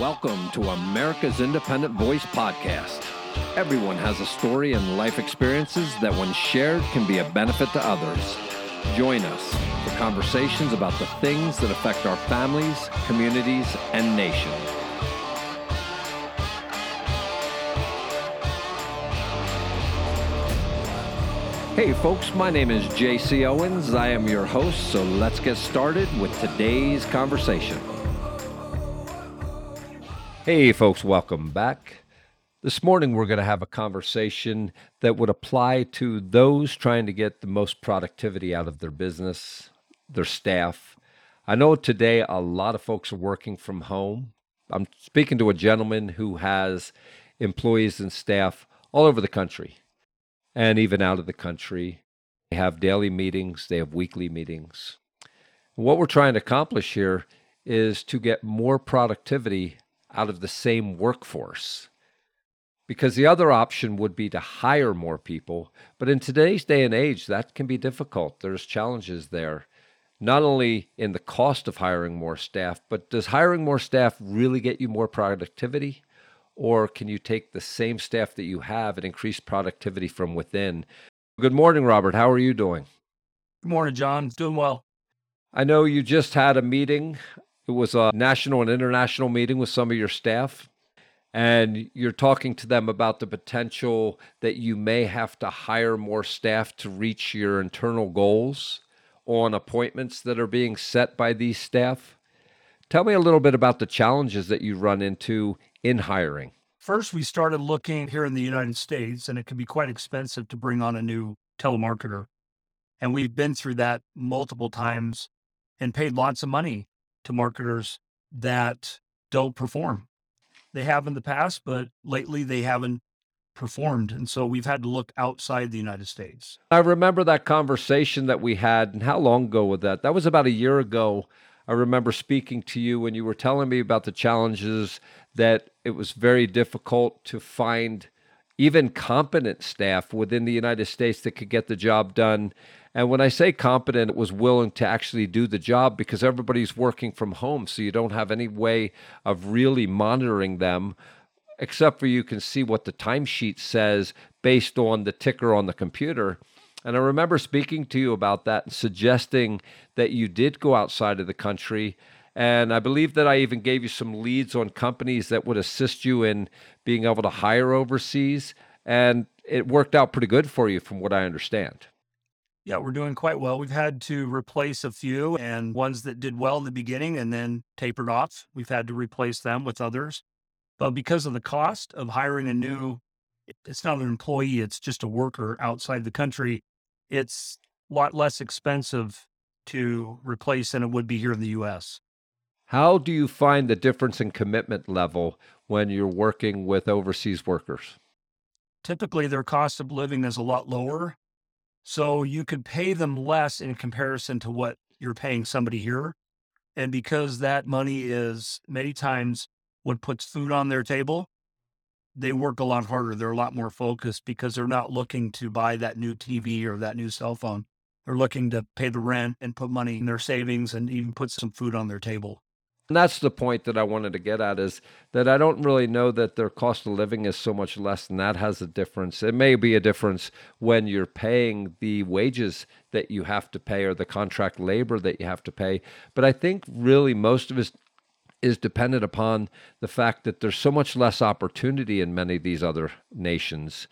Welcome to America's Independent Voice Podcast. Everyone has a story and life experiences that, when shared, can be a benefit to others. Join us for conversations about the things that affect our families, communities, and nation. Hey, folks, my name is JC Owens. I am your host, so let's get started with today's conversation. Hey, folks, welcome back. This morning, we're going to have a conversation that would apply to those trying to get the most productivity out of their business, their staff. I know today a lot of folks are working from home. I'm speaking to a gentleman who has employees and staff all over the country and even out of the country. They have daily meetings, they have weekly meetings. What we're trying to accomplish here is to get more productivity out of the same workforce. Because the other option would be to hire more people. But in today's day and age, that can be difficult. There's challenges there, not only in the cost of hiring more staff, but does hiring more staff really get you more productivity? Or can you take the same staff that you have and increase productivity from within? Good morning, Robert. How are you doing? Good morning, John. Doing well. I know you just had a meeting it was a national and international meeting with some of your staff, and you're talking to them about the potential that you may have to hire more staff to reach your internal goals on appointments that are being set by these staff. Tell me a little bit about the challenges that you run into in hiring. First, we started looking here in the United States, and it can be quite expensive to bring on a new telemarketer. And we've been through that multiple times and paid lots of money to marketers that don't perform. They have in the past, but lately they haven't performed. And so we've had to look outside the United States. I remember that conversation that we had. And how long ago was that? That was about a year ago. I remember speaking to you when you were telling me about the challenges that it was very difficult to find even competent staff within the United States that could get the job done and when I say competent, it was willing to actually do the job because everybody's working from home. So you don't have any way of really monitoring them, except for you can see what the timesheet says based on the ticker on the computer. And I remember speaking to you about that and suggesting that you did go outside of the country. And I believe that I even gave you some leads on companies that would assist you in being able to hire overseas. And it worked out pretty good for you, from what I understand. Yeah, we're doing quite well. We've had to replace a few and ones that did well in the beginning and then tapered off. We've had to replace them with others. But because of the cost of hiring a new, it's not an employee, it's just a worker outside the country, it's a lot less expensive to replace than it would be here in the US. How do you find the difference in commitment level when you're working with overseas workers? Typically, their cost of living is a lot lower so you could pay them less in comparison to what you're paying somebody here. And because that money is many times what puts food on their table, they work a lot harder. They're a lot more focused because they're not looking to buy that new TV or that new cell phone. They're looking to pay the rent and put money in their savings and even put some food on their table. And that's the point that I wanted to get at is that I don't really know that their cost of living is so much less, and that has a difference. It may be a difference when you're paying the wages that you have to pay or the contract labor that you have to pay. But I think really most of it is dependent upon the fact that there's so much less opportunity in many of these other nations.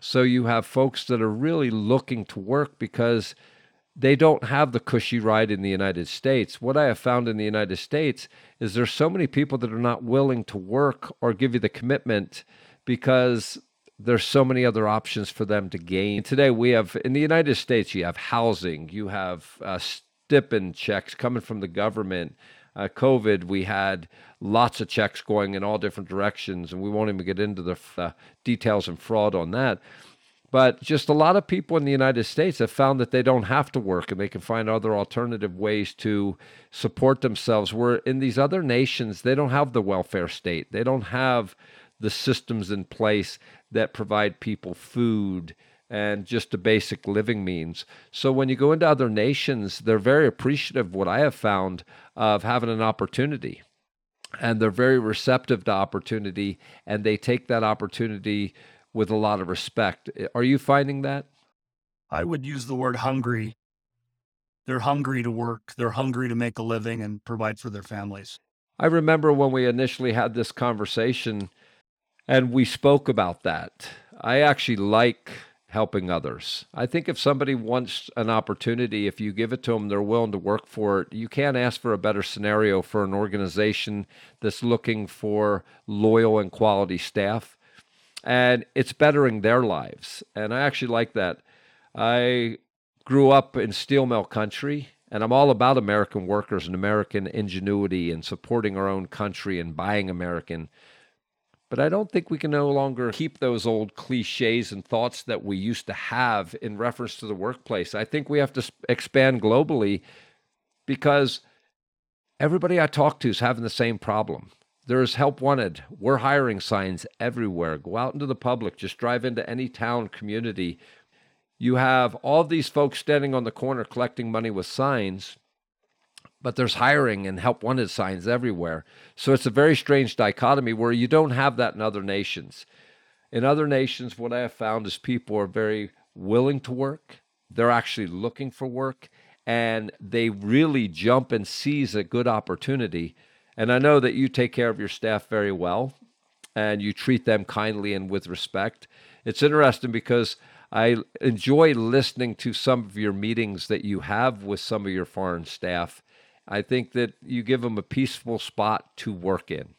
So you have folks that are really looking to work because they don't have the cushy ride in the United States. What I have found in the United States is there's so many people that are not willing to work or give you the commitment because there's so many other options for them to gain. Today we have in the United States you have housing, you have uh, stipend checks coming from the government. Uh, COVID, we had lots of checks going in all different directions, and we won't even get into the uh, details and fraud on that. But just a lot of people in the United States have found that they don't have to work and they can find other alternative ways to support themselves. Where in these other nations, they don't have the welfare state, they don't have the systems in place that provide people food and just the basic living means. So when you go into other nations, they're very appreciative, of what I have found, of having an opportunity. and they're very receptive to opportunity and they take that opportunity with a lot of respect. Are you finding that? I would use the word hungry. They're hungry to work, they're hungry to make a living and provide for their families. I remember when we initially had this conversation and we spoke about that. I actually like helping others. I think if somebody wants an opportunity, if you give it to them, they're willing to work for it. You can't ask for a better scenario for an organization that's looking for loyal and quality staff. And it's bettering their lives. And I actually like that. I grew up in steel mill country, and I'm all about American workers and American ingenuity and supporting our own country and buying American. But I don't think we can no longer keep those old cliches and thoughts that we used to have in reference to the workplace. I think we have to expand globally because everybody I talk to is having the same problem. There's help wanted. We're hiring signs everywhere. Go out into the public, just drive into any town, community. You have all these folks standing on the corner collecting money with signs but there's hiring and help wanted signs everywhere. So it's a very strange dichotomy where you don't have that in other nations. In other nations, what I have found is people are very willing to work, they're actually looking for work, and they really jump and seize a good opportunity. And I know that you take care of your staff very well and you treat them kindly and with respect. It's interesting because I enjoy listening to some of your meetings that you have with some of your foreign staff I think that you give them a peaceful spot to work in.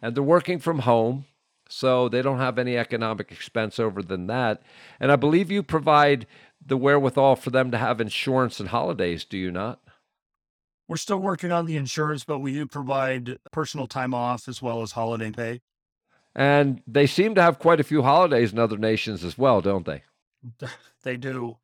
And they're working from home, so they don't have any economic expense over than that. And I believe you provide the wherewithal for them to have insurance and holidays, do you not? We're still working on the insurance, but we do provide personal time off as well as holiday pay. And they seem to have quite a few holidays in other nations as well, don't they? They do.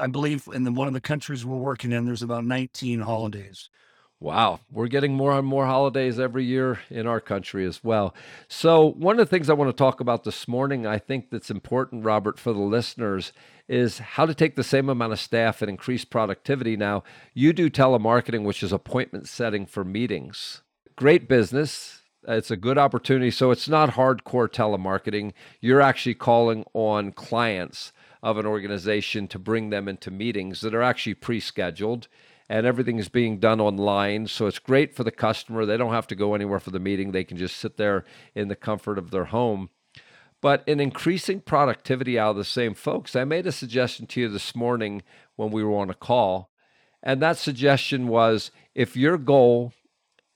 I believe in the, one of the countries we're working in, there's about 19 holidays. Wow, we're getting more and more holidays every year in our country as well. So, one of the things I want to talk about this morning, I think that's important, Robert, for the listeners, is how to take the same amount of staff and increase productivity. Now, you do telemarketing, which is appointment setting for meetings. Great business. It's a good opportunity. So, it's not hardcore telemarketing. You're actually calling on clients of an organization to bring them into meetings that are actually pre scheduled and everything is being done online. So it's great for the customer. They don't have to go anywhere for the meeting, they can just sit there in the comfort of their home. But in increasing productivity out of the same folks, I made a suggestion to you this morning when we were on a call. And that suggestion was if your goal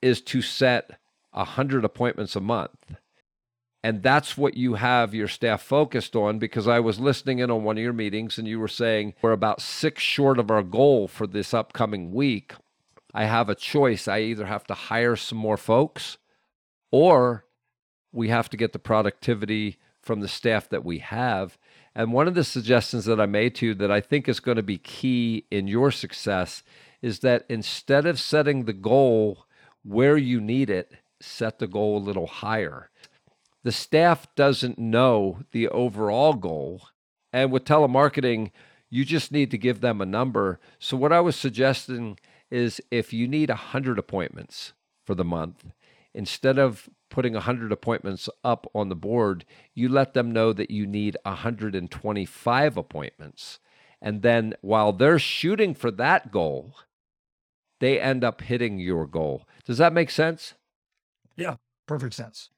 is to set 100 appointments a month, and that's what you have your staff focused on because I was listening in on one of your meetings and you were saying we're about six short of our goal for this upcoming week. I have a choice. I either have to hire some more folks or we have to get the productivity from the staff that we have. And one of the suggestions that I made to you that I think is going to be key in your success is that instead of setting the goal where you need it, set the goal a little higher the staff doesn't know the overall goal. And with telemarketing, you just need to give them a number. So, what I was suggesting is if you need 100 appointments for the month, instead of putting 100 appointments up on the board, you let them know that you need 125 appointments. And then while they're shooting for that goal, they end up hitting your goal. Does that make sense? Yeah, perfect sense.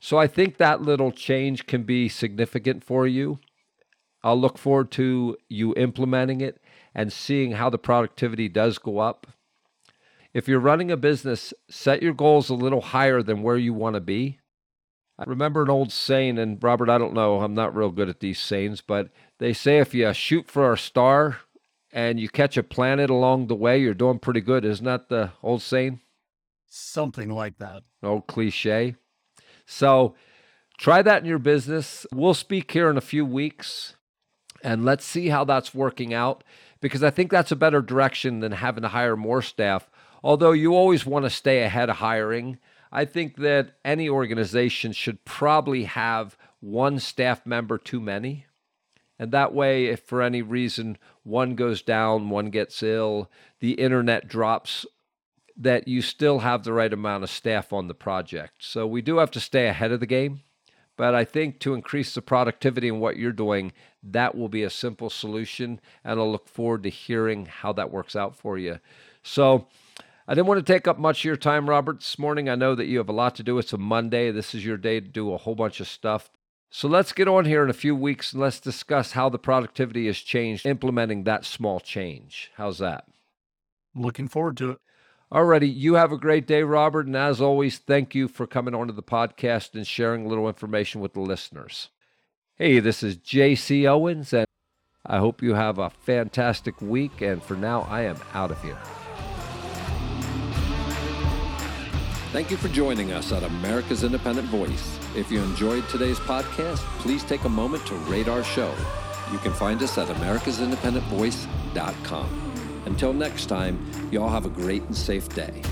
So I think that little change can be significant for you. I'll look forward to you implementing it and seeing how the productivity does go up. If you're running a business, set your goals a little higher than where you want to be. I remember an old saying, and Robert, I don't know, I'm not real good at these sayings, but they say if you shoot for a star and you catch a planet along the way, you're doing pretty good. Isn't that the old saying? Something like that. Old cliche. So try that in your business. We'll speak here in a few weeks and let's see how that's working out because I think that's a better direction than having to hire more staff. Although you always want to stay ahead of hiring, I think that any organization should probably have one staff member too many. And that way, if for any reason one goes down, one gets ill, the internet drops that you still have the right amount of staff on the project. So we do have to stay ahead of the game. But I think to increase the productivity in what you're doing, that will be a simple solution. And I'll look forward to hearing how that works out for you. So I didn't want to take up much of your time, Robert, this morning. I know that you have a lot to do. It's a Monday. This is your day to do a whole bunch of stuff. So let's get on here in a few weeks and let's discuss how the productivity has changed implementing that small change. How's that? Looking forward to it. Alrighty, you have a great day, Robert. And as always, thank you for coming onto the podcast and sharing a little information with the listeners. Hey, this is JC Owens, and I hope you have a fantastic week. And for now, I am out of here. Thank you for joining us at America's Independent Voice. If you enjoyed today's podcast, please take a moment to rate our show. You can find us at americasindependentvoice.com. Until next time, y'all have a great and safe day.